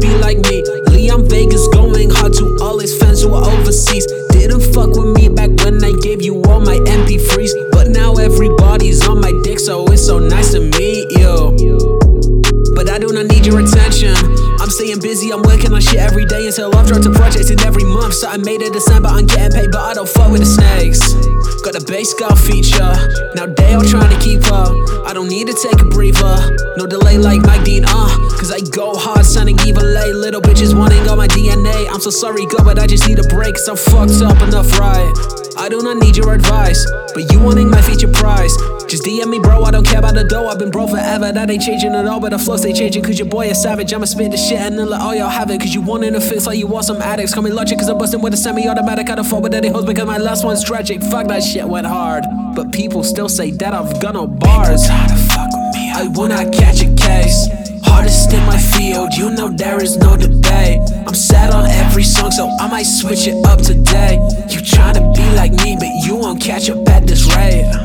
be like me. Liam Vegas, going hard to all his fans who are overseas. Didn't fuck with me back when I gave you all my MP3s. But now everybody's on my dick, so it's so nice to meet you. But I do not need your attention. I'm staying busy, I'm working on shit every day until I've dropped a project in every month. So I made it but I'm getting paid, but I don't fuck with the snakes. Got a bass girl feature, now they all trying to keep up. I don't need to take a breather, no delay like Mike Dean, uh. Cause I go hard, sounding evil, lay. Little bitches wanting all my DNA. I'm so sorry, God, but I just need a break, I'm fucked up enough, right? I do not need your advice, but you wanting my feature price. Just DM me, bro. I don't care about the dough. I've been broke forever. That ain't changing at all. But the flow stay changing. Cause your boy is savage. I'ma spit the shit and then let all y'all have it. Cause you wanting to fix like you want some addicts. Call me logic cause I'm busting with a semi automatic. I don't fall with any hoes because my last one's tragic. Fuck that shit went hard. But people still say that I've got no bars. I will not catch a case. Hardest in my field, you know there is no debate. I'm sad on every song, so I might switch it up today. You tryna be like me, but you won't catch up at this rate.